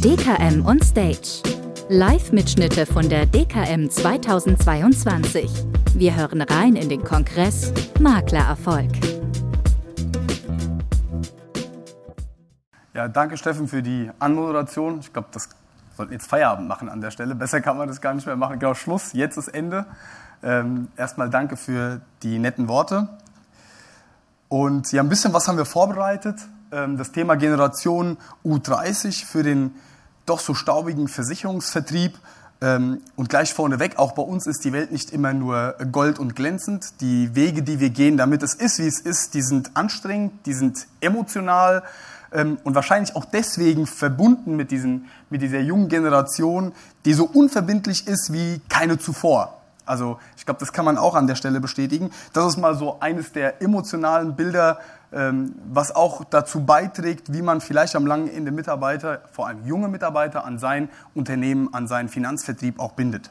DKM on Stage. Live-Mitschnitte von der DKM 2022. Wir hören rein in den Kongress Maklererfolg. Ja, danke Steffen für die Anmoderation. Ich glaube, das sollten jetzt Feierabend machen an der Stelle. Besser kann man das gar nicht mehr machen. Genau, Schluss, jetzt ist Ende. Ähm, erstmal danke für die netten Worte. Und ja, ein bisschen was haben wir vorbereitet. Ähm, das Thema Generation U30 für den doch so staubigen Versicherungsvertrieb. Ähm, und gleich vorneweg, auch bei uns ist die Welt nicht immer nur gold und glänzend. Die Wege, die wir gehen, damit es ist, wie es ist, die sind anstrengend, die sind emotional ähm, und wahrscheinlich auch deswegen verbunden mit, diesen, mit dieser jungen Generation, die so unverbindlich ist wie keine zuvor. Also ich glaube, das kann man auch an der Stelle bestätigen. Das ist mal so eines der emotionalen Bilder, was auch dazu beiträgt, wie man vielleicht am langen Ende Mitarbeiter, vor allem junge Mitarbeiter, an sein Unternehmen, an seinen Finanzvertrieb auch bindet.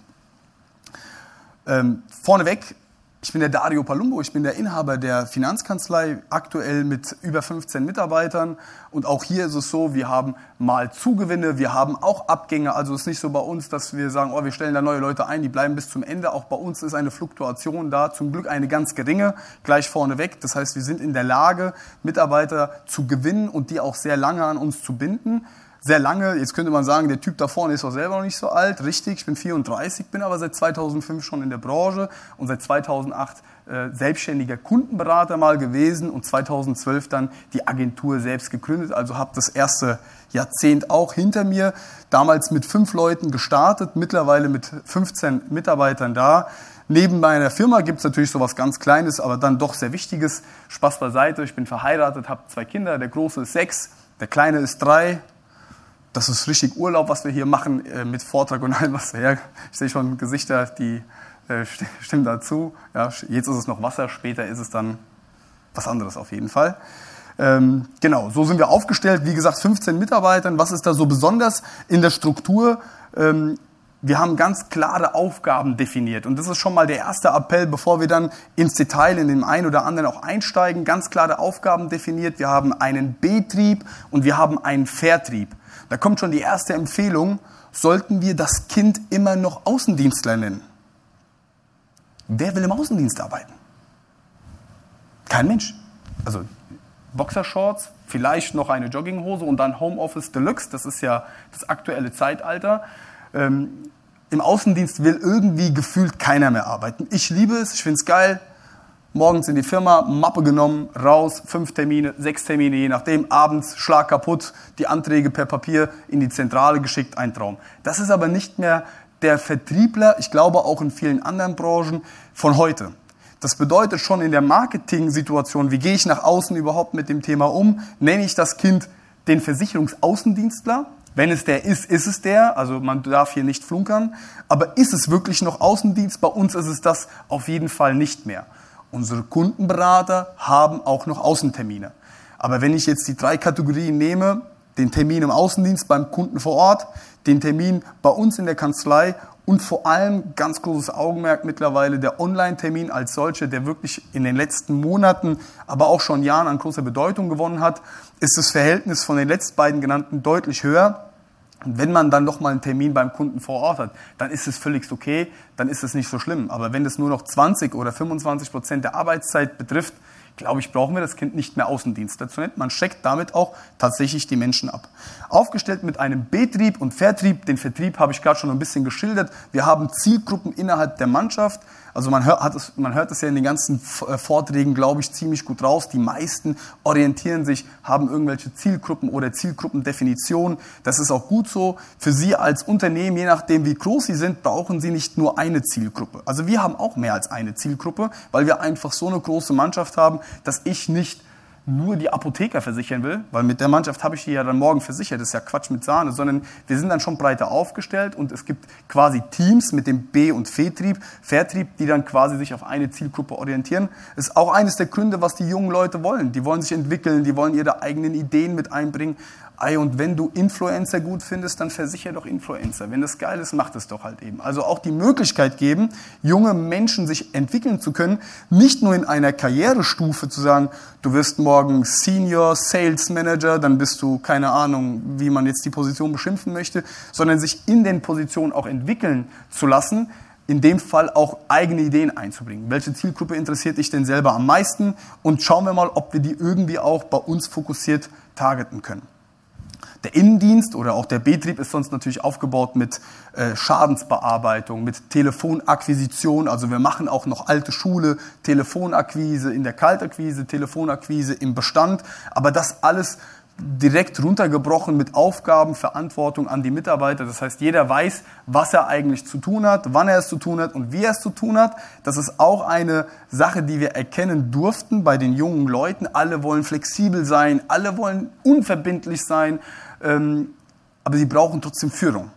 Ähm, vorneweg ich bin der Dario Palumbo, ich bin der Inhaber der Finanzkanzlei, aktuell mit über 15 Mitarbeitern. Und auch hier ist es so, wir haben mal Zugewinne, wir haben auch Abgänge. Also es ist nicht so bei uns, dass wir sagen, oh, wir stellen da neue Leute ein, die bleiben bis zum Ende. Auch bei uns ist eine Fluktuation da, zum Glück eine ganz geringe, gleich vorneweg. Das heißt, wir sind in der Lage, Mitarbeiter zu gewinnen und die auch sehr lange an uns zu binden sehr lange. Jetzt könnte man sagen, der Typ da vorne ist auch selber noch nicht so alt. Richtig, ich bin 34, bin aber seit 2005 schon in der Branche und seit 2008 äh, selbstständiger Kundenberater mal gewesen und 2012 dann die Agentur selbst gegründet. Also habe das erste Jahrzehnt auch hinter mir. Damals mit fünf Leuten gestartet, mittlerweile mit 15 Mitarbeitern da. Neben meiner Firma gibt es natürlich so was ganz Kleines, aber dann doch sehr Wichtiges. Spaß beiseite, ich bin verheiratet, habe zwei Kinder. Der Große ist sechs, der Kleine ist drei, das ist richtig Urlaub, was wir hier machen äh, mit Vortrag und allem, was her. Ich sehe schon Gesichter, die äh, stimmen dazu. Ja, jetzt ist es noch Wasser, später ist es dann was anderes auf jeden Fall. Ähm, genau, so sind wir aufgestellt. Wie gesagt, 15 Mitarbeitern. Was ist da so besonders in der Struktur? Ähm, wir haben ganz klare Aufgaben definiert. Und das ist schon mal der erste Appell, bevor wir dann ins Detail in dem einen oder anderen auch einsteigen. Ganz klare Aufgaben definiert. Wir haben einen Betrieb und wir haben einen Vertrieb. Da kommt schon die erste Empfehlung, sollten wir das Kind immer noch Außendienstler nennen? Wer will im Außendienst arbeiten? Kein Mensch. Also Boxershorts, vielleicht noch eine Jogginghose und dann Homeoffice Deluxe, das ist ja das aktuelle Zeitalter. Ähm, Im Außendienst will irgendwie gefühlt keiner mehr arbeiten. Ich liebe es, ich finde es geil, morgens in die Firma, Mappe genommen, raus, fünf Termine, sechs Termine, je nachdem, abends Schlag kaputt, die Anträge per Papier in die Zentrale geschickt, ein Traum. Das ist aber nicht mehr der Vertriebler, ich glaube auch in vielen anderen Branchen von heute. Das bedeutet schon in der Marketing-Situation, wie gehe ich nach außen überhaupt mit dem Thema um, nenne ich das Kind den Versicherungsaußendienstler. Wenn es der ist, ist es der. Also man darf hier nicht flunkern. Aber ist es wirklich noch Außendienst? Bei uns ist es das auf jeden Fall nicht mehr. Unsere Kundenberater haben auch noch Außentermine. Aber wenn ich jetzt die drei Kategorien nehme, den Termin im Außendienst beim Kunden vor Ort, den Termin bei uns in der Kanzlei und vor allem ganz großes Augenmerk mittlerweile der Online-Termin als solcher, der wirklich in den letzten Monaten, aber auch schon Jahren an großer Bedeutung gewonnen hat, ist das Verhältnis von den letzten beiden genannten deutlich höher. Wenn man dann noch mal einen Termin beim Kunden vor Ort hat, dann ist es völlig okay, dann ist es nicht so schlimm. Aber wenn es nur noch 20 oder 25 Prozent der Arbeitszeit betrifft, glaube ich, brauchen wir das Kind nicht mehr Außendienst dazu nennt. Man checkt damit auch tatsächlich die Menschen ab. Aufgestellt mit einem Betrieb und Vertrieb. Den Vertrieb habe ich gerade schon ein bisschen geschildert. Wir haben Zielgruppen innerhalb der Mannschaft. Also man hört, hat es, man hört es ja in den ganzen äh, Vorträgen, glaube ich, ziemlich gut raus. Die meisten orientieren sich, haben irgendwelche Zielgruppen oder Zielgruppendefinitionen. Das ist auch gut so. Für Sie als Unternehmen, je nachdem wie groß Sie sind, brauchen Sie nicht nur eine Zielgruppe. Also wir haben auch mehr als eine Zielgruppe, weil wir einfach so eine große Mannschaft haben, dass ich nicht nur die Apotheker versichern will, weil mit der Mannschaft habe ich die ja dann morgen versichert, das ist ja Quatsch mit Sahne, sondern wir sind dann schon breiter aufgestellt und es gibt quasi Teams mit dem B- und Vertrieb, Vertrieb, die dann quasi sich auf eine Zielgruppe orientieren. Das ist auch eines der Gründe, was die jungen Leute wollen. Die wollen sich entwickeln, die wollen ihre eigenen Ideen mit einbringen. Ei, und wenn du Influencer gut findest, dann versicher doch Influencer. Wenn das geil ist, mach das doch halt eben. Also auch die Möglichkeit geben, junge Menschen sich entwickeln zu können, nicht nur in einer Karrierestufe zu sagen, du wirst morgen Senior Sales Manager, dann bist du keine Ahnung, wie man jetzt die Position beschimpfen möchte, sondern sich in den Positionen auch entwickeln zu lassen, in dem Fall auch eigene Ideen einzubringen. Welche Zielgruppe interessiert dich denn selber am meisten? Und schauen wir mal, ob wir die irgendwie auch bei uns fokussiert targeten können. Der Innendienst oder auch der Betrieb ist sonst natürlich aufgebaut mit äh, Schadensbearbeitung, mit Telefonakquisition. Also wir machen auch noch alte Schule, Telefonakquise in der Kaltakquise, Telefonakquise im Bestand. Aber das alles direkt runtergebrochen mit Aufgaben, Verantwortung an die Mitarbeiter. Das heißt, jeder weiß, was er eigentlich zu tun hat, wann er es zu tun hat und wie er es zu tun hat. Das ist auch eine Sache, die wir erkennen durften bei den jungen Leuten. Alle wollen flexibel sein, alle wollen unverbindlich sein, ähm, aber sie brauchen trotzdem Führung.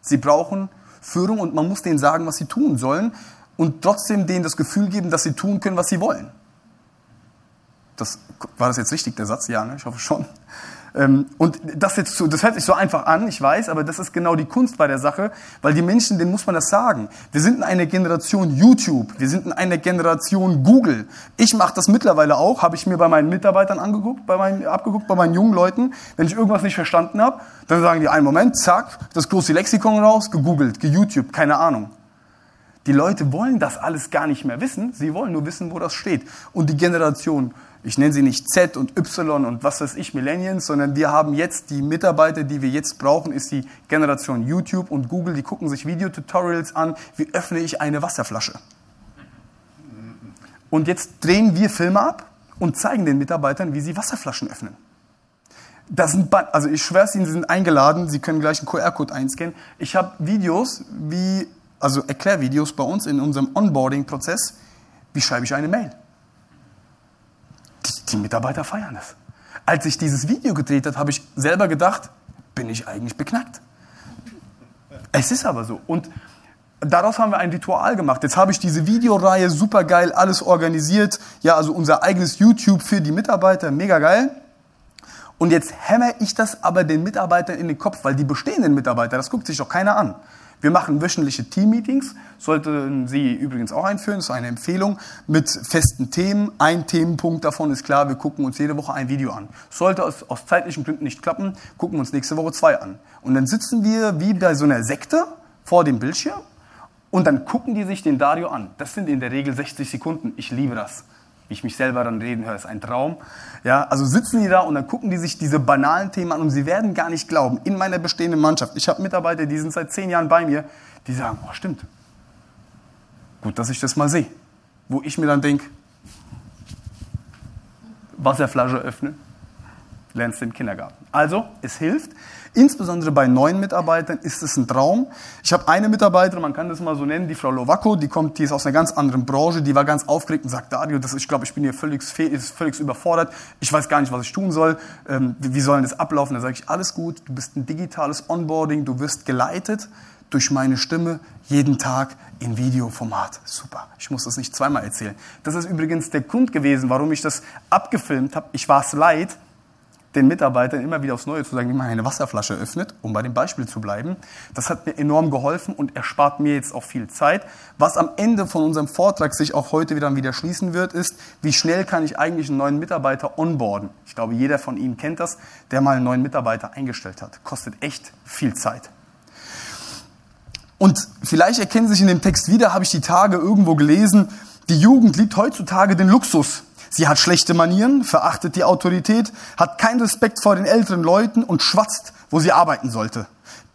Sie brauchen Führung und man muss denen sagen, was sie tun sollen und trotzdem denen das Gefühl geben, dass sie tun können, was sie wollen. Das, war das jetzt richtig, der Satz? Ja, ne? ich hoffe schon. Ähm, und das, jetzt so, das hört sich so einfach an, ich weiß, aber das ist genau die Kunst bei der Sache, weil die Menschen, denen muss man das sagen. Wir sind in einer Generation YouTube, wir sind in einer Generation Google. Ich mache das mittlerweile auch, habe ich mir bei meinen Mitarbeitern angeguckt, bei meinen, abgeguckt, bei meinen jungen Leuten. Wenn ich irgendwas nicht verstanden habe, dann sagen die einen Moment, zack, das große Lexikon raus, gegoogelt, geYouTube, keine Ahnung. Die Leute wollen das alles gar nicht mehr wissen, sie wollen nur wissen, wo das steht. Und die Generation ich nenne sie nicht Z und Y und was weiß ich, Millennials, sondern wir haben jetzt die Mitarbeiter, die wir jetzt brauchen, ist die Generation YouTube und Google, die gucken sich Videotutorials an, wie öffne ich eine Wasserflasche. Und jetzt drehen wir Filme ab und zeigen den Mitarbeitern, wie sie Wasserflaschen öffnen. Das sind, also ich schwöre Ihnen, Sie sind eingeladen, Sie können gleich einen QR-Code einscannen. Ich habe Videos, wie, also Erklärvideos bei uns in unserem Onboarding-Prozess, wie schreibe ich eine Mail die Mitarbeiter feiern es. Als ich dieses Video gedreht habe, habe ich selber gedacht, bin ich eigentlich beknackt. Es ist aber so. Und daraus haben wir ein Ritual gemacht. Jetzt habe ich diese Videoreihe super geil, alles organisiert. Ja, also unser eigenes YouTube für die Mitarbeiter, mega geil. Und jetzt hämmer ich das aber den Mitarbeitern in den Kopf, weil die bestehenden Mitarbeiter, das guckt sich doch keiner an. Wir machen wöchentliche Team-Meetings, sollten Sie übrigens auch einführen, das ist eine Empfehlung, mit festen Themen. Ein Themenpunkt davon ist klar, wir gucken uns jede Woche ein Video an. Sollte es aus zeitlichen Gründen nicht klappen, gucken wir uns nächste Woche zwei an. Und dann sitzen wir wie bei so einer Sekte vor dem Bildschirm und dann gucken die sich den Dario an. Das sind in der Regel 60 Sekunden. Ich liebe das wie ich mich selber dann reden höre, ist ein Traum. Ja, also sitzen die da und dann gucken die sich diese banalen Themen an und sie werden gar nicht glauben, in meiner bestehenden Mannschaft, ich habe Mitarbeiter, die sind seit zehn Jahren bei mir, die sagen, oh stimmt, gut, dass ich das mal sehe. Wo ich mir dann denke, Wasserflasche öffnen, lernst du im Kindergarten. Also, es hilft. Insbesondere bei neuen Mitarbeitern ist es ein Traum. Ich habe eine Mitarbeiterin, man kann das mal so nennen, die Frau Lovacco, die kommt, die ist aus einer ganz anderen Branche, die war ganz aufgeregt und sagt, Dario, das, ich glaube, ich bin hier völlig, völlig überfordert, ich weiß gar nicht, was ich tun soll, ähm, wie soll das ablaufen? Da sage ich, alles gut, du bist ein digitales Onboarding, du wirst geleitet durch meine Stimme jeden Tag in Videoformat. Super. Ich muss das nicht zweimal erzählen. Das ist übrigens der Grund gewesen, warum ich das abgefilmt habe. Ich war es leid, den Mitarbeitern immer wieder aufs Neue zu sagen, wie man eine Wasserflasche öffnet, um bei dem Beispiel zu bleiben. Das hat mir enorm geholfen und erspart mir jetzt auch viel Zeit. Was am Ende von unserem Vortrag sich auch heute wieder wieder schließen wird, ist, wie schnell kann ich eigentlich einen neuen Mitarbeiter onboarden? Ich glaube, jeder von Ihnen kennt das, der mal einen neuen Mitarbeiter eingestellt hat. Kostet echt viel Zeit. Und vielleicht erkennen Sie sich in dem Text wieder, habe ich die Tage irgendwo gelesen, die Jugend liebt heutzutage den Luxus. Sie hat schlechte Manieren, verachtet die Autorität, hat keinen Respekt vor den älteren Leuten und schwatzt, wo sie arbeiten sollte.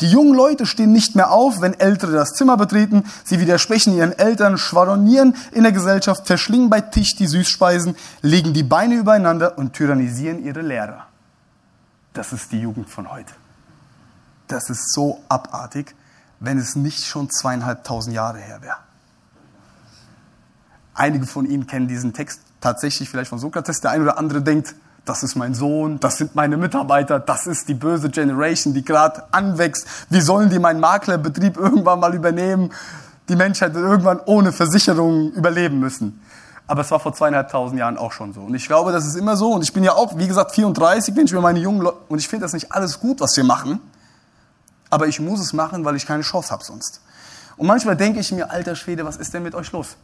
Die jungen Leute stehen nicht mehr auf, wenn Ältere das Zimmer betreten. Sie widersprechen ihren Eltern, schwadronieren in der Gesellschaft, verschlingen bei Tisch die Süßspeisen, legen die Beine übereinander und tyrannisieren ihre Lehrer. Das ist die Jugend von heute. Das ist so abartig, wenn es nicht schon zweieinhalbtausend Jahre her wäre. Einige von Ihnen kennen diesen Text tatsächlich vielleicht von Sokrates. Der eine oder andere denkt, das ist mein Sohn, das sind meine Mitarbeiter, das ist die böse Generation, die gerade anwächst. Wie sollen die meinen Maklerbetrieb irgendwann mal übernehmen? Die Menschheit wird irgendwann ohne Versicherung überleben müssen. Aber es war vor zweieinhalbtausend Jahren auch schon so. Und ich glaube, das ist immer so. Und ich bin ja auch, wie gesagt, 34, wenn ich mir meine jungen Leute, und ich finde das nicht alles gut, was wir machen. Aber ich muss es machen, weil ich keine Chance habe sonst. Und manchmal denke ich mir, alter Schwede, was ist denn mit euch los?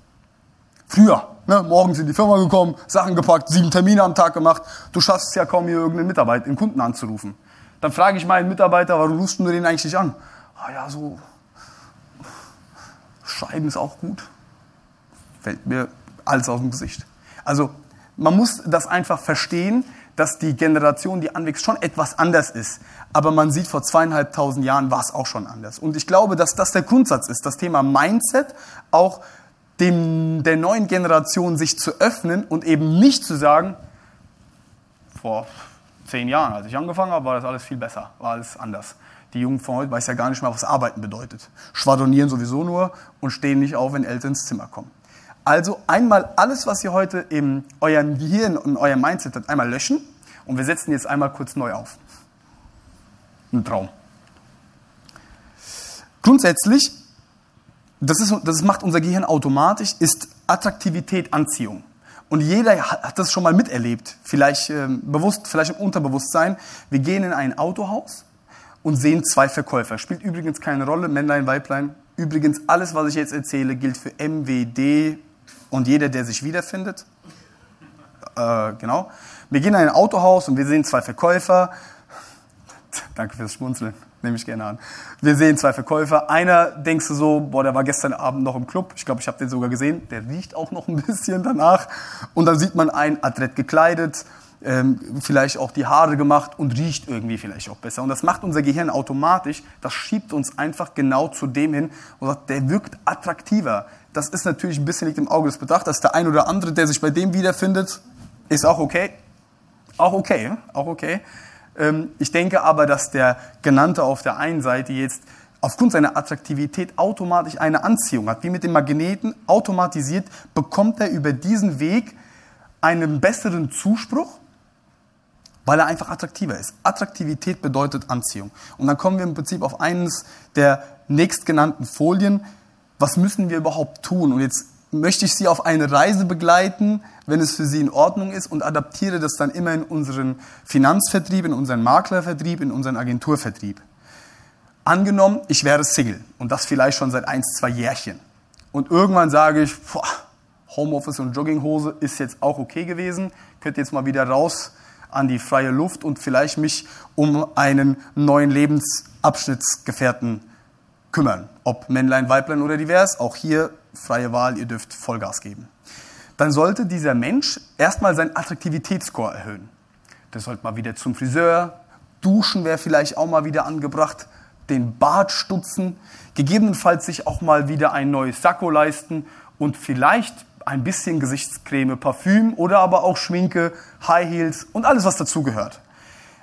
Früher, ne, morgens in die Firma gekommen, Sachen gepackt, sieben Termine am Tag gemacht. Du schaffst es ja kaum, hier irgendeinen Mitarbeiter, einen Kunden anzurufen. Dann frage ich meinen Mitarbeiter, warum rufst du den eigentlich nicht an? Ah ja, so Schreiben ist auch gut. Fällt mir alles aus dem Gesicht. Also man muss das einfach verstehen, dass die Generation, die anwächst, schon etwas anders ist. Aber man sieht, vor zweieinhalbtausend Jahren war es auch schon anders. Und ich glaube, dass das der Grundsatz ist, das Thema Mindset auch dem, der neuen Generation sich zu öffnen und eben nicht zu sagen, vor zehn Jahren, als ich angefangen habe, war das alles viel besser, war alles anders. Die Jungen von heute weiß ja gar nicht mehr, was Arbeiten bedeutet. Schwadronieren sowieso nur und stehen nicht auf, wenn Eltern ins Zimmer kommen. Also einmal alles, was ihr heute in eurem Gehirn und eurem Mindset habt, einmal löschen und wir setzen jetzt einmal kurz neu auf. Ein Traum. Grundsätzlich, das, ist, das macht unser Gehirn automatisch, ist Attraktivität Anziehung. Und jeder hat das schon mal miterlebt, vielleicht äh, bewusst, vielleicht im Unterbewusstsein. Wir gehen in ein Autohaus und sehen zwei Verkäufer. Spielt übrigens keine Rolle, Männlein, Weiblein. Übrigens, alles, was ich jetzt erzähle, gilt für MWD, und jeder, der sich wiederfindet. Äh, genau. Wir gehen in ein Autohaus und wir sehen zwei Verkäufer. Danke fürs Schmunzeln, nehme ich gerne an. Wir sehen zwei Verkäufer. Einer denkst du so, boah, der war gestern Abend noch im Club. Ich glaube, ich habe den sogar gesehen. Der riecht auch noch ein bisschen danach. Und dann sieht man einen adrett gekleidet, ähm, vielleicht auch die Haare gemacht und riecht irgendwie vielleicht auch besser. Und das macht unser Gehirn automatisch. Das schiebt uns einfach genau zu dem hin und sagt, der wirkt attraktiver das ist natürlich ein bisschen liegt im Auge des Betrachters. Der ein oder andere, der sich bei dem wiederfindet, ist auch okay. Auch okay, auch okay. Ähm, ich denke aber, dass der Genannte auf der einen Seite jetzt aufgrund seiner Attraktivität automatisch eine Anziehung hat. Wie mit dem Magneten, automatisiert bekommt er über diesen Weg einen besseren Zuspruch, weil er einfach attraktiver ist. Attraktivität bedeutet Anziehung. Und dann kommen wir im Prinzip auf eines der nächstgenannten Folien was müssen wir überhaupt tun? Und jetzt möchte ich Sie auf eine Reise begleiten, wenn es für Sie in Ordnung ist und adaptiere das dann immer in unseren Finanzvertrieb, in unseren Maklervertrieb, in unseren Agenturvertrieb. Angenommen, ich wäre Single und das vielleicht schon seit ein, zwei Jährchen. Und irgendwann sage ich, boah, Homeoffice und Jogginghose ist jetzt auch okay gewesen, könnte jetzt mal wieder raus an die freie Luft und vielleicht mich um einen neuen Lebensabschnittsgefährten kümmern. Ob Männlein, Weiblein oder divers, auch hier freie Wahl, ihr dürft Vollgas geben. Dann sollte dieser Mensch erstmal seinen Attraktivitätsscore erhöhen. Der sollte mal wieder zum Friseur, duschen wäre vielleicht auch mal wieder angebracht, den Bart stutzen, gegebenenfalls sich auch mal wieder ein neues Sakko leisten und vielleicht ein bisschen Gesichtscreme, Parfüm oder aber auch Schminke, High Heels und alles, was dazugehört.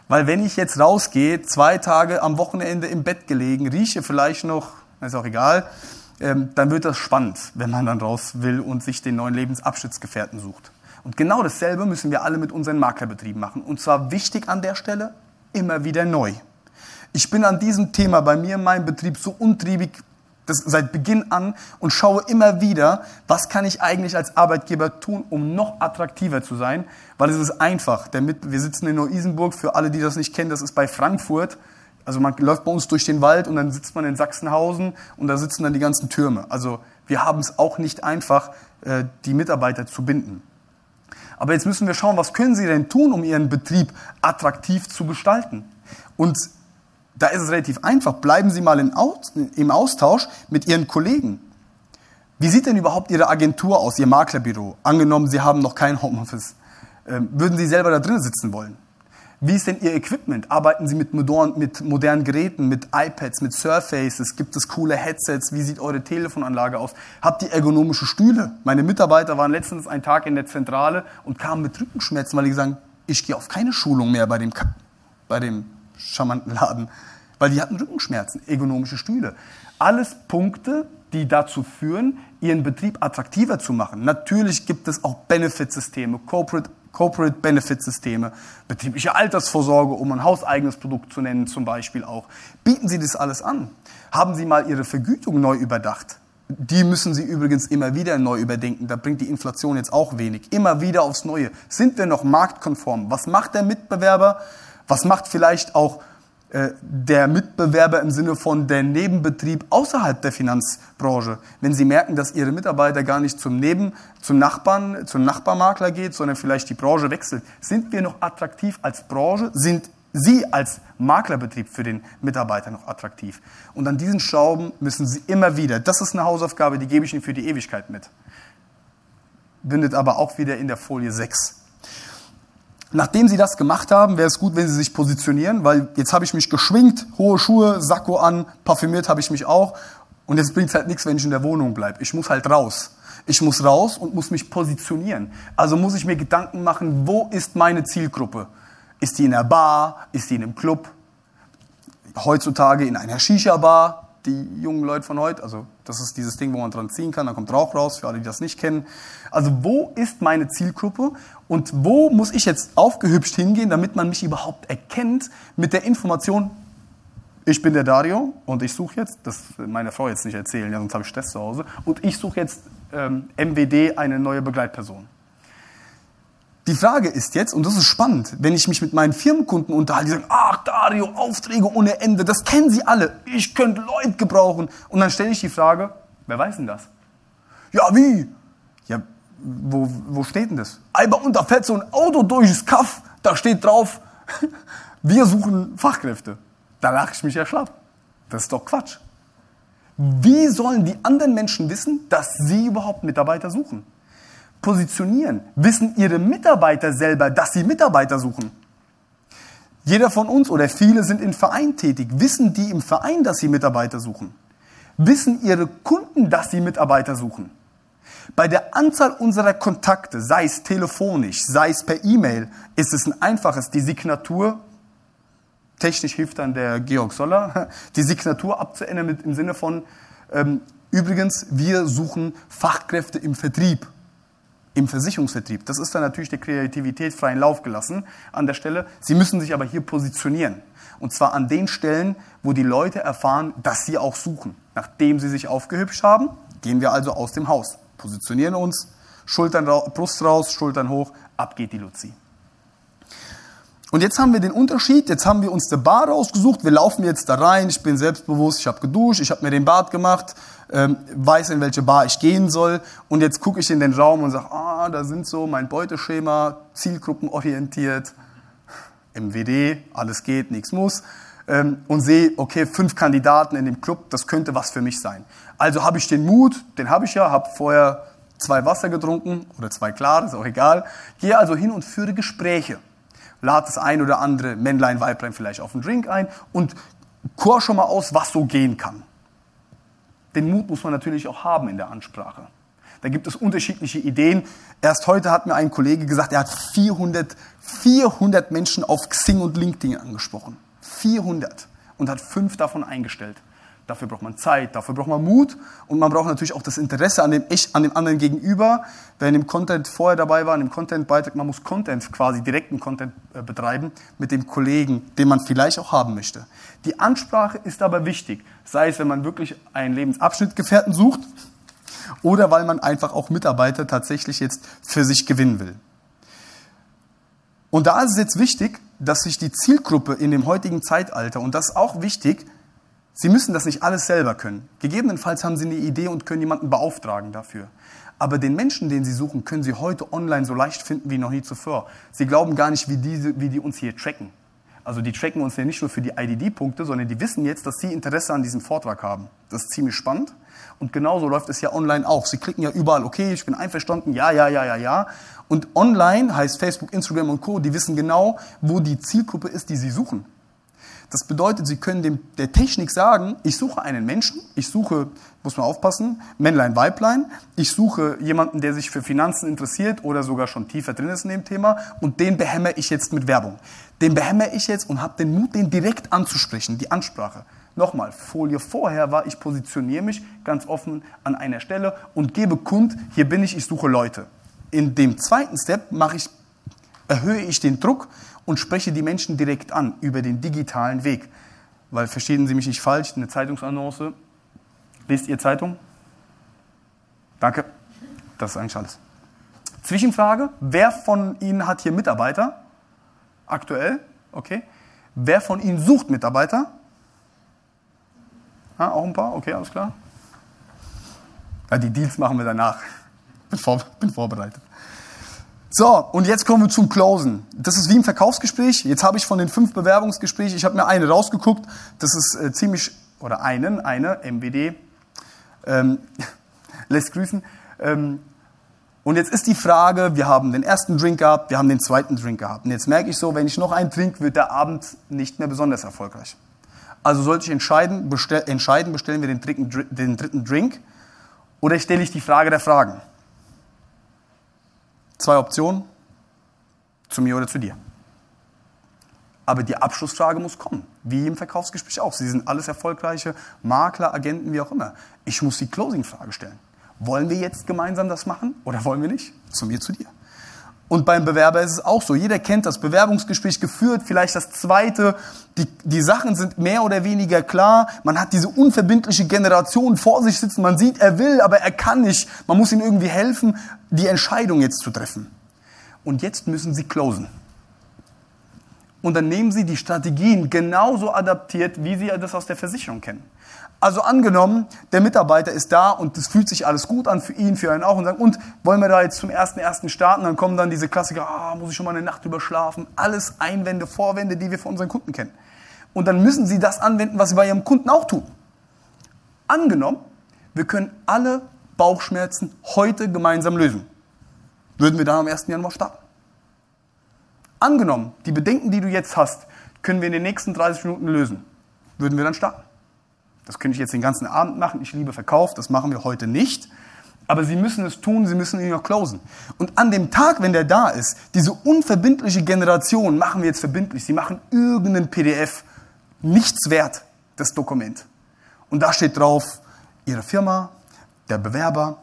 Weil wenn ich jetzt rausgehe, zwei Tage am Wochenende im Bett gelegen, rieche vielleicht noch, ist auch egal, ähm, dann wird das spannend, wenn man dann raus will und sich den neuen Lebensabschnittsgefährten sucht. Und genau dasselbe müssen wir alle mit unseren Maklerbetrieben machen. Und zwar wichtig an der Stelle, immer wieder neu. Ich bin an diesem Thema bei mir in meinem Betrieb so untriebig das seit Beginn an und schaue immer wieder, was kann ich eigentlich als Arbeitgeber tun, um noch attraktiver zu sein, weil es ist einfach. wir sitzen in Neu-Isenburg, für alle, die das nicht kennen, das ist bei Frankfurt. Also man läuft bei uns durch den Wald und dann sitzt man in Sachsenhausen und da sitzen dann die ganzen Türme. Also wir haben es auch nicht einfach, äh, die Mitarbeiter zu binden. Aber jetzt müssen wir schauen, was können Sie denn tun, um Ihren Betrieb attraktiv zu gestalten? Und da ist es relativ einfach. Bleiben Sie mal im Austausch mit Ihren Kollegen. Wie sieht denn überhaupt Ihre Agentur aus, Ihr Maklerbüro? Angenommen, Sie haben noch kein Homeoffice. Ähm, würden Sie selber da drin sitzen wollen? Wie ist denn Ihr Equipment? Arbeiten Sie mit, modern, mit modernen Geräten, mit iPads, mit Surfaces? Gibt es coole Headsets? Wie sieht eure Telefonanlage aus? Habt ihr ergonomische Stühle? Meine Mitarbeiter waren letztens einen Tag in der Zentrale und kamen mit Rückenschmerzen, weil die sagen, ich gehe auf keine Schulung mehr bei dem, bei dem charmanten Laden, weil die hatten Rückenschmerzen, ergonomische Stühle. Alles Punkte, die dazu führen, ihren Betrieb attraktiver zu machen. Natürlich gibt es auch Benefitsysteme, Corporate, Corporate Benefitsysteme, betriebliche Altersvorsorge, um ein hauseigenes Produkt zu nennen zum Beispiel auch. Bieten Sie das alles an? Haben Sie mal Ihre Vergütung neu überdacht? Die müssen Sie übrigens immer wieder neu überdenken. Da bringt die Inflation jetzt auch wenig. Immer wieder aufs Neue. Sind wir noch marktkonform? Was macht der Mitbewerber? Was macht vielleicht auch äh, der Mitbewerber im Sinne von der Nebenbetrieb außerhalb der Finanzbranche, wenn sie merken, dass ihre Mitarbeiter gar nicht zum Neben, zum Nachbarn, zum Nachbarmakler geht, sondern vielleicht die Branche wechselt, sind wir noch attraktiv als Branche? Sind Sie als Maklerbetrieb für den Mitarbeiter noch attraktiv? Und an diesen Schrauben müssen Sie immer wieder, das ist eine Hausaufgabe, die gebe ich Ihnen für die Ewigkeit mit. Bindet aber auch wieder in der Folie 6. Nachdem Sie das gemacht haben, wäre es gut, wenn Sie sich positionieren, weil jetzt habe ich mich geschwingt, hohe Schuhe, Sakko an, parfümiert habe ich mich auch. Und jetzt bringt es halt nichts, wenn ich in der Wohnung bleibe. Ich muss halt raus. Ich muss raus und muss mich positionieren. Also muss ich mir Gedanken machen, wo ist meine Zielgruppe? Ist die in der Bar? Ist die in einem Club? Heutzutage in einer Shisha-Bar? Die jungen Leute von heute, also das ist dieses Ding, wo man dran ziehen kann, da kommt Rauch raus, für alle, die das nicht kennen. Also wo ist meine Zielgruppe und wo muss ich jetzt aufgehübscht hingehen, damit man mich überhaupt erkennt mit der Information, ich bin der Dario und ich suche jetzt, das meine Frau jetzt nicht erzählen, sonst habe ich Stress zu Hause, und ich suche jetzt ähm, MWD, eine neue Begleitperson. Die Frage ist jetzt, und das ist spannend, wenn ich mich mit meinen Firmenkunden unterhalte, die sagen, ach Dario, Aufträge ohne Ende, das kennen sie alle, ich könnte Leute gebrauchen. Und dann stelle ich die Frage, wer weiß denn das? Ja, wie? Ja, wo, wo steht denn das? Alba, und da so ein Auto durchs Kaff, da steht drauf, wir suchen Fachkräfte. Da lache ich mich ja schlapp. Das ist doch Quatsch. Wie sollen die anderen Menschen wissen, dass sie überhaupt Mitarbeiter suchen? positionieren? Wissen Ihre Mitarbeiter selber, dass Sie Mitarbeiter suchen? Jeder von uns oder viele sind im Verein tätig. Wissen die im Verein, dass sie Mitarbeiter suchen? Wissen Ihre Kunden, dass sie Mitarbeiter suchen? Bei der Anzahl unserer Kontakte, sei es telefonisch, sei es per E-Mail, ist es ein einfaches, die Signatur, technisch hilft dann der Georg Soller, die Signatur abzuändern im Sinne von, ähm, übrigens, wir suchen Fachkräfte im Vertrieb im Versicherungsvertrieb. Das ist dann natürlich der Kreativität freien Lauf gelassen an der Stelle. Sie müssen sich aber hier positionieren. Und zwar an den Stellen, wo die Leute erfahren, dass sie auch suchen. Nachdem sie sich aufgehübscht haben, gehen wir also aus dem Haus, positionieren uns, Schultern, Brust raus, Schultern hoch, ab geht die Luzi. Und jetzt haben wir den Unterschied, jetzt haben wir uns eine Bar rausgesucht, wir laufen jetzt da rein, ich bin selbstbewusst, ich habe geduscht, ich habe mir den Bart gemacht, ähm, weiß, in welche Bar ich gehen soll und jetzt gucke ich in den Raum und sage, ah, da sind so mein Beuteschema, zielgruppenorientiert, MWD, alles geht, nichts muss ähm, und sehe, okay, fünf Kandidaten in dem Club, das könnte was für mich sein. Also habe ich den Mut, den habe ich ja, habe vorher zwei Wasser getrunken oder zwei klare, ist auch egal, gehe also hin und führe Gespräche lad das ein oder andere Männlein, Weiblein vielleicht auf einen Drink ein und chor schon mal aus, was so gehen kann. Den Mut muss man natürlich auch haben in der Ansprache. Da gibt es unterschiedliche Ideen. Erst heute hat mir ein Kollege gesagt, er hat 400, 400 Menschen auf Xing und LinkedIn angesprochen. 400. Und hat fünf davon eingestellt. Dafür braucht man Zeit, dafür braucht man Mut und man braucht natürlich auch das Interesse an dem, an dem anderen gegenüber. Wer in dem Content vorher dabei war, in dem Content-Beitrag, man muss Content quasi, direkten Content äh, betreiben mit dem Kollegen, den man vielleicht auch haben möchte. Die Ansprache ist aber wichtig, sei es, wenn man wirklich einen Lebensabschnittgefährten sucht oder weil man einfach auch Mitarbeiter tatsächlich jetzt für sich gewinnen will. Und da ist es jetzt wichtig, dass sich die Zielgruppe in dem heutigen Zeitalter, und das ist auch wichtig, Sie müssen das nicht alles selber können. Gegebenenfalls haben Sie eine Idee und können jemanden beauftragen dafür. Aber den Menschen, den Sie suchen, können Sie heute online so leicht finden wie noch nie zuvor. Sie glauben gar nicht, wie die, wie die uns hier tracken. Also die tracken uns ja nicht nur für die IDD-Punkte, sondern die wissen jetzt, dass Sie Interesse an diesem Vortrag haben. Das ist ziemlich spannend. Und genauso läuft es ja online auch. Sie klicken ja überall, okay, ich bin einverstanden, ja, ja, ja, ja, ja. Und online heißt Facebook, Instagram und Co., die wissen genau, wo die Zielgruppe ist, die Sie suchen. Das bedeutet, Sie können dem, der Technik sagen, ich suche einen Menschen, ich suche, muss man aufpassen, Männlein, Weiblein, ich suche jemanden, der sich für Finanzen interessiert oder sogar schon tiefer drin ist in dem Thema und den behämmer ich jetzt mit Werbung. Den behämmer ich jetzt und habe den Mut, den direkt anzusprechen, die Ansprache. Nochmal, Folie vorher war, ich positioniere mich ganz offen an einer Stelle und gebe kund, hier bin ich, ich suche Leute. In dem zweiten Step mache ich, erhöhe ich den Druck und spreche die Menschen direkt an über den digitalen Weg. Weil verstehen Sie mich nicht falsch, eine Zeitungsannonce. Lest ihr Zeitung? Danke. Das ist eigentlich alles. Zwischenfrage: Wer von Ihnen hat hier Mitarbeiter? Aktuell? Okay. Wer von Ihnen sucht Mitarbeiter? Ja, auch ein paar? Okay, alles klar. Ja, die Deals machen wir danach. Bin, vor, bin vorbereitet. So, und jetzt kommen wir zum Closen. Das ist wie im Verkaufsgespräch. Jetzt habe ich von den fünf Bewerbungsgesprächen, ich habe mir eine rausgeguckt. Das ist äh, ziemlich, oder einen, eine, MWD, ähm, lässt grüßen. Ähm, und jetzt ist die Frage, wir haben den ersten Drink gehabt, wir haben den zweiten Drink gehabt. Und jetzt merke ich so, wenn ich noch einen trinke, wird der Abend nicht mehr besonders erfolgreich. Also sollte ich entscheiden, bestell, entscheiden bestellen wir den dritten, den dritten Drink oder stelle ich die Frage der Fragen. Zwei Optionen, zu mir oder zu dir. Aber die Abschlussfrage muss kommen, wie im Verkaufsgespräch auch. Sie sind alles erfolgreiche Makler, Agenten, wie auch immer. Ich muss die Closing-Frage stellen. Wollen wir jetzt gemeinsam das machen oder wollen wir nicht? Zu mir, zu dir. Und beim Bewerber ist es auch so. Jeder kennt das Bewerbungsgespräch geführt, vielleicht das zweite. Die, die Sachen sind mehr oder weniger klar. Man hat diese unverbindliche Generation vor sich sitzen. Man sieht, er will, aber er kann nicht. Man muss ihm irgendwie helfen, die Entscheidung jetzt zu treffen. Und jetzt müssen sie closen. Und dann nehmen sie die Strategien genauso adaptiert, wie sie das aus der Versicherung kennen. Also angenommen, der Mitarbeiter ist da und es fühlt sich alles gut an für ihn, für einen auch und sagen, und wollen wir da jetzt zum ersten ersten starten? Dann kommen dann diese Klassiker, ah, muss ich schon mal eine Nacht überschlafen? Alles Einwände, Vorwände, die wir von unseren Kunden kennen. Und dann müssen sie das anwenden, was sie bei ihrem Kunden auch tun. Angenommen, wir können alle Bauchschmerzen heute gemeinsam lösen. Würden wir dann am 1. Januar starten? Angenommen, die Bedenken, die du jetzt hast, können wir in den nächsten 30 Minuten lösen. Würden wir dann starten? Das könnte ich jetzt den ganzen Abend machen. Ich liebe Verkauf, das machen wir heute nicht. Aber Sie müssen es tun, Sie müssen ihn noch closen. Und an dem Tag, wenn der da ist, diese unverbindliche Generation machen wir jetzt verbindlich. Sie machen irgendeinen PDF, nichts wert, das Dokument. Und da steht drauf, Ihre Firma, der Bewerber,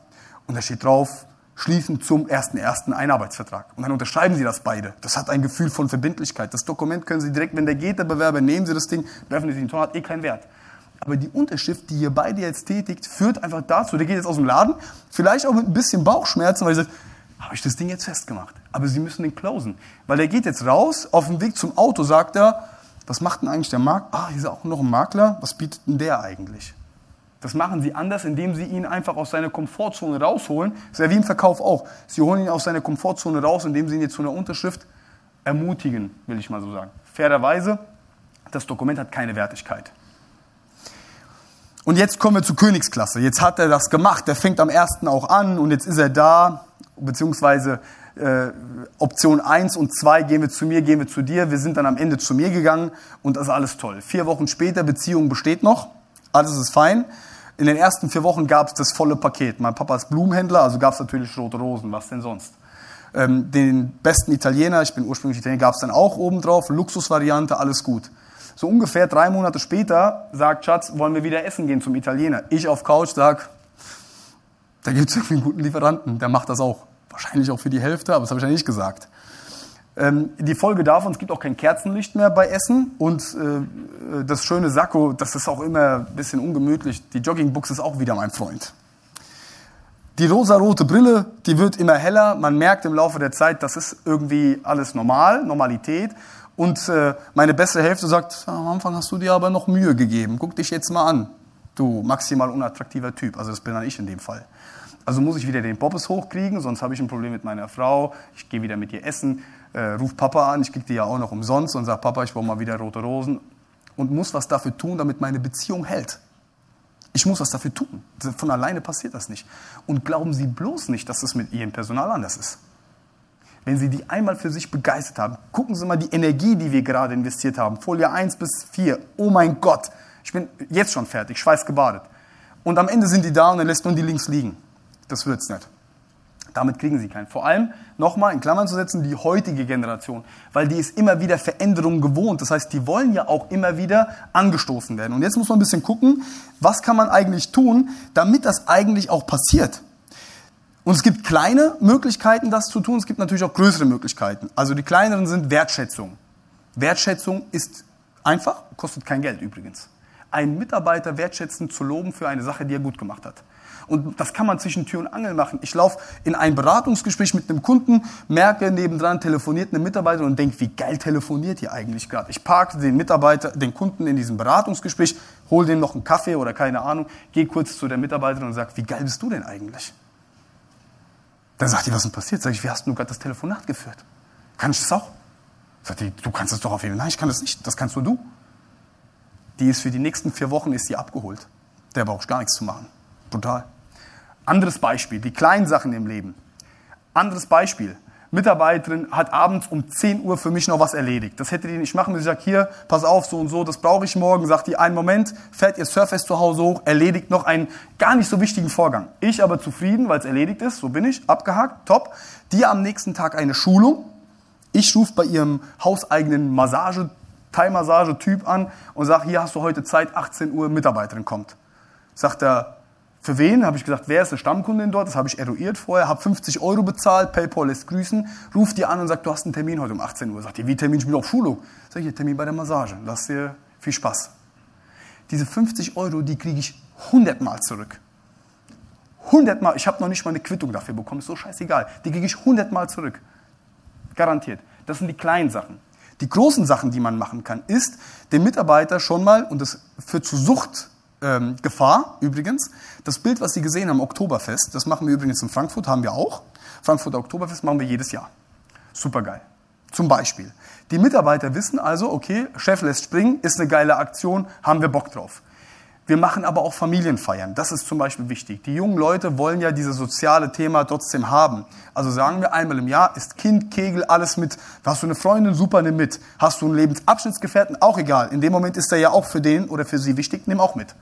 und da steht drauf, schließen zum ersten ersten einen Arbeitsvertrag. Und dann unterschreiben Sie das beide. Das hat ein Gefühl von Verbindlichkeit. Das Dokument können Sie direkt, wenn der geht, der Bewerber, nehmen Sie das Ding, werfen Sie es in den Tor, hat eh keinen Wert. Aber die Unterschrift, die ihr beide jetzt tätigt, führt einfach dazu, der geht jetzt aus dem Laden, vielleicht auch mit ein bisschen Bauchschmerzen, weil er sagt, habe ich das Ding jetzt festgemacht? Aber sie müssen den closen. Weil der geht jetzt raus, auf dem Weg zum Auto sagt er, was macht denn eigentlich der Makler? Ah, hier ist auch noch ein Makler. Was bietet denn der eigentlich? Das machen sie anders, indem sie ihn einfach aus seiner Komfortzone rausholen. Das ist ja wie im Verkauf auch. Sie holen ihn aus seiner Komfortzone raus, indem sie ihn jetzt zu einer Unterschrift ermutigen, will ich mal so sagen. Fairerweise, das Dokument hat keine Wertigkeit. Und jetzt kommen wir zur Königsklasse. Jetzt hat er das gemacht. Der fängt am ersten auch an und jetzt ist er da, beziehungsweise äh, Option 1 und 2, gehen wir zu mir, gehen wir zu dir. Wir sind dann am Ende zu mir gegangen und das ist alles toll. Vier Wochen später, Beziehung besteht noch, alles ist fein. In den ersten vier Wochen gab es das volle Paket. Mein Papa ist Blumenhändler, also gab es natürlich rote Rosen, was denn sonst. Ähm, den besten Italiener, ich bin ursprünglich Italiener, gab es dann auch obendrauf, Luxusvariante, alles gut. So ungefähr drei Monate später sagt Schatz, wollen wir wieder essen gehen zum Italiener. Ich auf Couch sag, da gibt es irgendwie einen guten Lieferanten, der macht das auch. Wahrscheinlich auch für die Hälfte, aber das habe ich ja nicht gesagt. Ähm, die Folge davon, es gibt auch kein Kerzenlicht mehr bei Essen und äh, das schöne Sakko, das ist auch immer ein bisschen ungemütlich. Die Joggingbuchse ist auch wieder mein Freund. Die rosarote Brille, die wird immer heller. Man merkt im Laufe der Zeit, das ist irgendwie alles normal, Normalität. Und äh, meine bessere Hälfte sagt, am Anfang hast du dir aber noch Mühe gegeben. Guck dich jetzt mal an, du maximal unattraktiver Typ. Also das bin dann ich in dem Fall. Also muss ich wieder den Bobbes hochkriegen, sonst habe ich ein Problem mit meiner Frau. Ich gehe wieder mit ihr essen, äh, ruf Papa an, ich kriege die ja auch noch umsonst und sage, Papa, ich brauche mal wieder rote Rosen. Und muss was dafür tun, damit meine Beziehung hält. Ich muss was dafür tun. Von alleine passiert das nicht. Und glauben Sie bloß nicht, dass das mit Ihrem Personal anders ist wenn Sie die einmal für sich begeistert haben, gucken Sie mal die Energie, die wir gerade investiert haben. Folie 1 bis 4. Oh mein Gott, ich bin jetzt schon fertig, schweißgebadet. Und am Ende sind die da und er lässt nur die links liegen. Das wird's nicht. Damit kriegen Sie keinen. Vor allem, nochmal in Klammern zu setzen, die heutige Generation. Weil die ist immer wieder Veränderungen gewohnt. Das heißt, die wollen ja auch immer wieder angestoßen werden. Und jetzt muss man ein bisschen gucken, was kann man eigentlich tun, damit das eigentlich auch passiert. Und es gibt kleine Möglichkeiten, das zu tun. Es gibt natürlich auch größere Möglichkeiten. Also die kleineren sind Wertschätzung. Wertschätzung ist einfach, kostet kein Geld übrigens. Einen Mitarbeiter wertschätzen zu loben für eine Sache, die er gut gemacht hat. Und das kann man zwischen Tür und Angel machen. Ich laufe in ein Beratungsgespräch mit einem Kunden, merke nebendran telefoniert eine Mitarbeiterin und denke, wie geil telefoniert die eigentlich gerade. Ich parke den Mitarbeiter, den Kunden in diesem Beratungsgespräch, hole dem noch einen Kaffee oder keine Ahnung, gehe kurz zu der Mitarbeiterin und sage, wie geil bist du denn eigentlich? Dann sagt die, was ist denn passiert? Sag ich, wie hast du gerade das Telefonat geführt? Kann ich das auch? Sagt die, du kannst das doch auf jeden Fall. Nein, ich kann das nicht. Das kannst nur du. Die ist für die nächsten vier Wochen ist die abgeholt. Der braucht gar nichts zu machen. Brutal. Anderes Beispiel, die kleinen Sachen im Leben. Anderes Beispiel. Mitarbeiterin hat abends um 10 Uhr für mich noch was erledigt. Das hätte die nicht machen müssen. Ich sage, hier, pass auf, so und so, das brauche ich morgen. Sagt die, einen Moment, fährt ihr Surface zu Hause hoch, erledigt noch einen gar nicht so wichtigen Vorgang. Ich aber zufrieden, weil es erledigt ist, so bin ich, abgehakt, top. Die am nächsten Tag eine Schulung. Ich rufe bei ihrem hauseigenen Massage, Thai-Massage-Typ an und sage, hier hast du heute Zeit, 18 Uhr, Mitarbeiterin kommt. Sagt er, für wen? Habe ich gesagt, wer ist eine Stammkundin dort? Das habe ich eruiert vorher, habe 50 Euro bezahlt, PayPal lässt grüßen, ruft die an und sagt, du hast einen Termin heute um 18 Uhr. Sagt ihr, wie Termin? Ich bin auf Schulung. Sag ich, Termin bei der Massage. Lass dir viel Spaß. Diese 50 Euro, die kriege ich 100 Mal zurück. 100 Mal. Ich habe noch nicht mal eine Quittung dafür bekommen. Ist so scheißegal. Die kriege ich 100 Mal zurück. Garantiert. Das sind die kleinen Sachen. Die großen Sachen, die man machen kann, ist, den Mitarbeiter schon mal, und das führt zu Sucht, ähm, Gefahr übrigens. Das Bild, was Sie gesehen haben, Oktoberfest, das machen wir übrigens in Frankfurt, haben wir auch. Frankfurter Oktoberfest machen wir jedes Jahr. Supergeil. Zum Beispiel. Die Mitarbeiter wissen also, okay, Chef lässt springen, ist eine geile Aktion, haben wir Bock drauf. Wir machen aber auch Familienfeiern. Das ist zum Beispiel wichtig. Die jungen Leute wollen ja dieses soziale Thema trotzdem haben. Also sagen wir einmal im Jahr ist Kind, Kegel, alles mit. Hast du eine Freundin, super, nimm mit. Hast du einen Lebensabschnittsgefährten, auch egal. In dem Moment ist er ja auch für den oder für sie wichtig, nimm auch mit.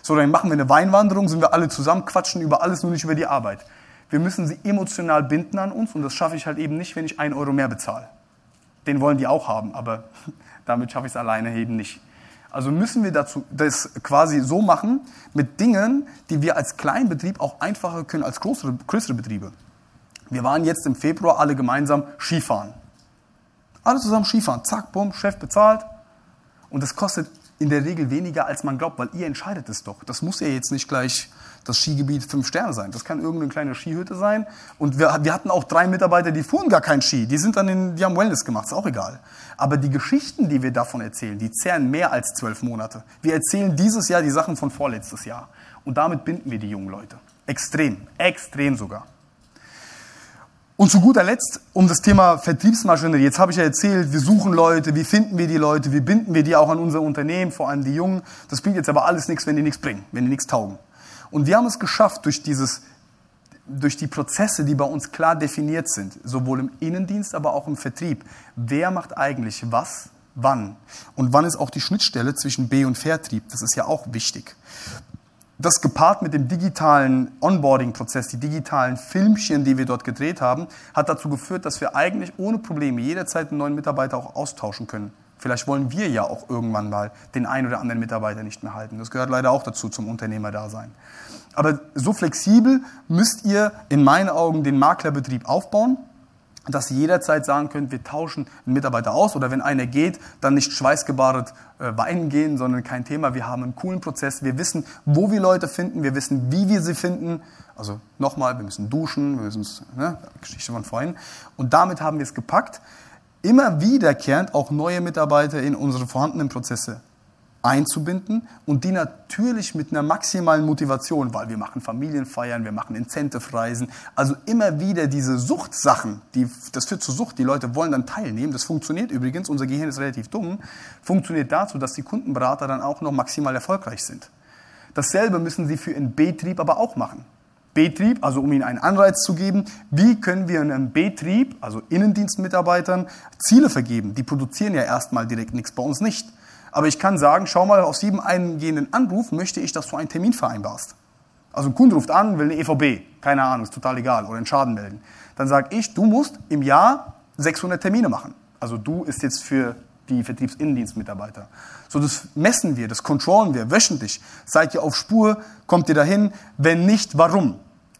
So, dann machen wir eine Weinwanderung, sind wir alle zusammen, quatschen über alles, nur nicht über die Arbeit. Wir müssen sie emotional binden an uns und das schaffe ich halt eben nicht, wenn ich einen Euro mehr bezahle. Den wollen die auch haben, aber damit schaffe ich es alleine eben nicht. Also müssen wir dazu, das quasi so machen mit Dingen, die wir als Kleinbetrieb auch einfacher können als größere, größere Betriebe. Wir waren jetzt im Februar alle gemeinsam Skifahren. Alle zusammen Skifahren. Zack, bumm, Chef bezahlt. Und das kostet in der Regel weniger, als man glaubt, weil ihr entscheidet es doch. Das muss ja jetzt nicht gleich das Skigebiet fünf Sterne sein. Das kann irgendeine kleine Skihütte sein. Und wir, wir hatten auch drei Mitarbeiter, die fuhren gar kein Ski. Die sind dann in, die haben Wellness gemacht, ist auch egal. Aber die Geschichten, die wir davon erzählen, die zehren mehr als zwölf Monate. Wir erzählen dieses Jahr die Sachen von vorletztes Jahr. Und damit binden wir die jungen Leute. Extrem, extrem sogar. Und zu guter Letzt um das Thema Vertriebsmaschinerie. Jetzt habe ich ja erzählt, wir suchen Leute, wie finden wir die Leute, wie binden wir die auch an unser Unternehmen, vor allem die Jungen. Das bringt jetzt aber alles nichts, wenn die nichts bringen, wenn die nichts taugen. Und wir haben es geschafft, durch, dieses, durch die Prozesse, die bei uns klar definiert sind, sowohl im Innendienst, aber auch im Vertrieb, wer macht eigentlich was, wann. Und wann ist auch die Schnittstelle zwischen B- und Vertrieb. Das ist ja auch wichtig das gepaart mit dem digitalen Onboarding-Prozess, die digitalen Filmchen, die wir dort gedreht haben, hat dazu geführt, dass wir eigentlich ohne Probleme jederzeit einen neuen Mitarbeiter auch austauschen können. Vielleicht wollen wir ja auch irgendwann mal den einen oder anderen Mitarbeiter nicht mehr halten. Das gehört leider auch dazu zum Unternehmerdasein. Aber so flexibel müsst ihr in meinen Augen den Maklerbetrieb aufbauen dass Sie jederzeit sagen können, wir tauschen einen Mitarbeiter aus oder wenn einer geht, dann nicht schweißgebadet äh, weinen gehen, sondern kein Thema. Wir haben einen coolen Prozess. Wir wissen, wo wir Leute finden. Wir wissen, wie wir sie finden. Also nochmal, wir müssen duschen, wir müssen, ne, Geschichte von vorhin. Und damit haben wir es gepackt, immer wiederkehrend auch neue Mitarbeiter in unsere vorhandenen Prozesse einzubinden und die natürlich mit einer maximalen Motivation, weil wir machen Familienfeiern, wir machen Incentive-Reisen, also immer wieder diese Suchtsachen, die, das führt zu Sucht, die Leute wollen dann teilnehmen, das funktioniert übrigens, unser Gehirn ist relativ dumm, funktioniert dazu, dass die Kundenberater dann auch noch maximal erfolgreich sind. Dasselbe müssen sie für einen Betrieb aber auch machen. Betrieb, also um ihnen einen Anreiz zu geben, wie können wir einem Betrieb, also Innendienstmitarbeitern, Ziele vergeben? Die produzieren ja erstmal direkt nichts, bei uns nicht. Aber ich kann sagen, schau mal, aus jedem eingehenden Anruf möchte ich, dass du einen Termin vereinbarst. Also ein Kunde ruft an, will eine EVB, keine Ahnung, ist total egal, oder einen Schaden melden. Dann sage ich, du musst im Jahr 600 Termine machen. Also du ist jetzt für die Vertriebsinnendienstmitarbeiter. So, das messen wir, das controllen wir wöchentlich. Seid ihr auf Spur? Kommt ihr dahin? Wenn nicht, warum?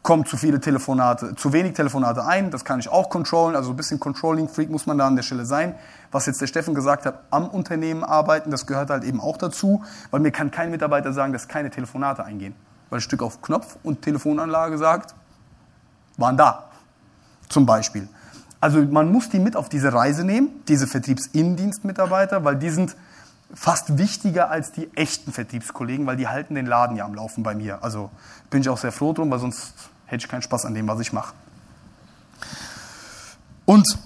Kommen zu viele Telefonate, zu wenig Telefonate ein. Das kann ich auch controllen. Also ein bisschen Controlling-Freak muss man da an der Stelle sein. Was jetzt der Steffen gesagt hat, am Unternehmen arbeiten, das gehört halt eben auch dazu, weil mir kann kein Mitarbeiter sagen, dass keine Telefonate eingehen. weil Stück auf Knopf und Telefonanlage sagt, waren da. Zum Beispiel. Also man muss die mit auf diese Reise nehmen, diese Vertriebsinnendienstmitarbeiter, weil die sind fast wichtiger als die echten Vertriebskollegen, weil die halten den Laden ja am Laufen bei mir. Also bin ich auch sehr froh drum, weil sonst hätte ich keinen Spaß an dem, was ich mache. Und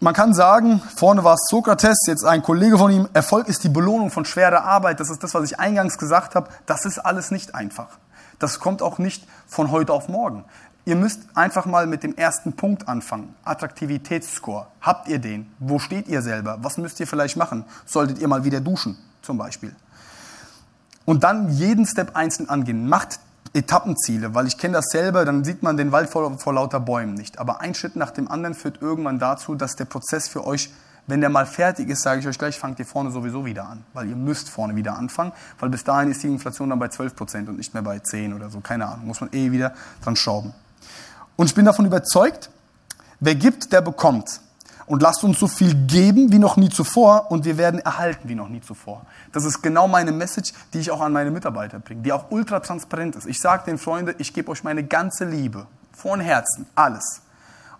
man kann sagen, vorne war es Sokrates, jetzt ein Kollege von ihm, Erfolg ist die Belohnung von schwerer Arbeit. Das ist das, was ich eingangs gesagt habe. Das ist alles nicht einfach. Das kommt auch nicht von heute auf morgen. Ihr müsst einfach mal mit dem ersten Punkt anfangen. Attraktivitätsscore. Habt ihr den? Wo steht ihr selber? Was müsst ihr vielleicht machen? Solltet ihr mal wieder duschen, zum Beispiel. Und dann jeden Step einzeln angehen. Macht Etappenziele, weil ich kenne das selber, dann sieht man den Wald vor, vor lauter Bäumen nicht. Aber ein Schritt nach dem anderen führt irgendwann dazu, dass der Prozess für euch wenn der mal fertig ist, sage ich euch gleich, fangt ihr vorne sowieso wieder an. Weil ihr müsst vorne wieder anfangen, weil bis dahin ist die Inflation dann bei 12 Prozent und nicht mehr bei 10 oder so. Keine Ahnung, muss man eh wieder dran schrauben. Und ich bin davon überzeugt, wer gibt, der bekommt. Und lasst uns so viel geben wie noch nie zuvor und wir werden erhalten wie noch nie zuvor. Das ist genau meine Message, die ich auch an meine Mitarbeiter bringe, die auch ultra transparent ist. Ich sage den Freunden, ich gebe euch meine ganze Liebe, von Herzen, alles.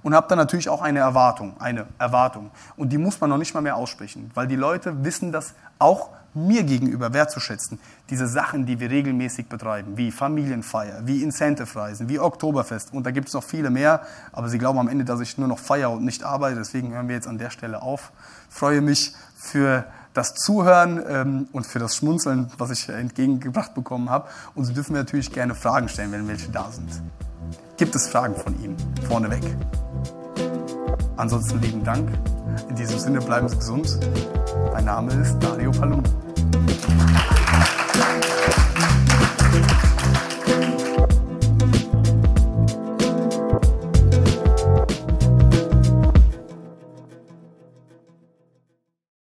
Und habe dann natürlich auch eine Erwartung, eine Erwartung. Und die muss man noch nicht mal mehr aussprechen, weil die Leute wissen das auch mir gegenüber wertzuschätzen, diese Sachen, die wir regelmäßig betreiben, wie Familienfeier, wie Incentive-Reisen, wie Oktoberfest und da gibt es noch viele mehr, aber sie glauben am Ende, dass ich nur noch feiere und nicht arbeite, deswegen hören wir jetzt an der Stelle auf. freue mich für das Zuhören ähm, und für das Schmunzeln, was ich entgegengebracht bekommen habe und Sie dürfen mir natürlich gerne Fragen stellen, wenn welche da sind. Gibt es Fragen von Ihnen? Vorneweg. Ansonsten lieben Dank. In diesem Sinne bleiben Sie gesund. Mein Name ist Dario Palumbo.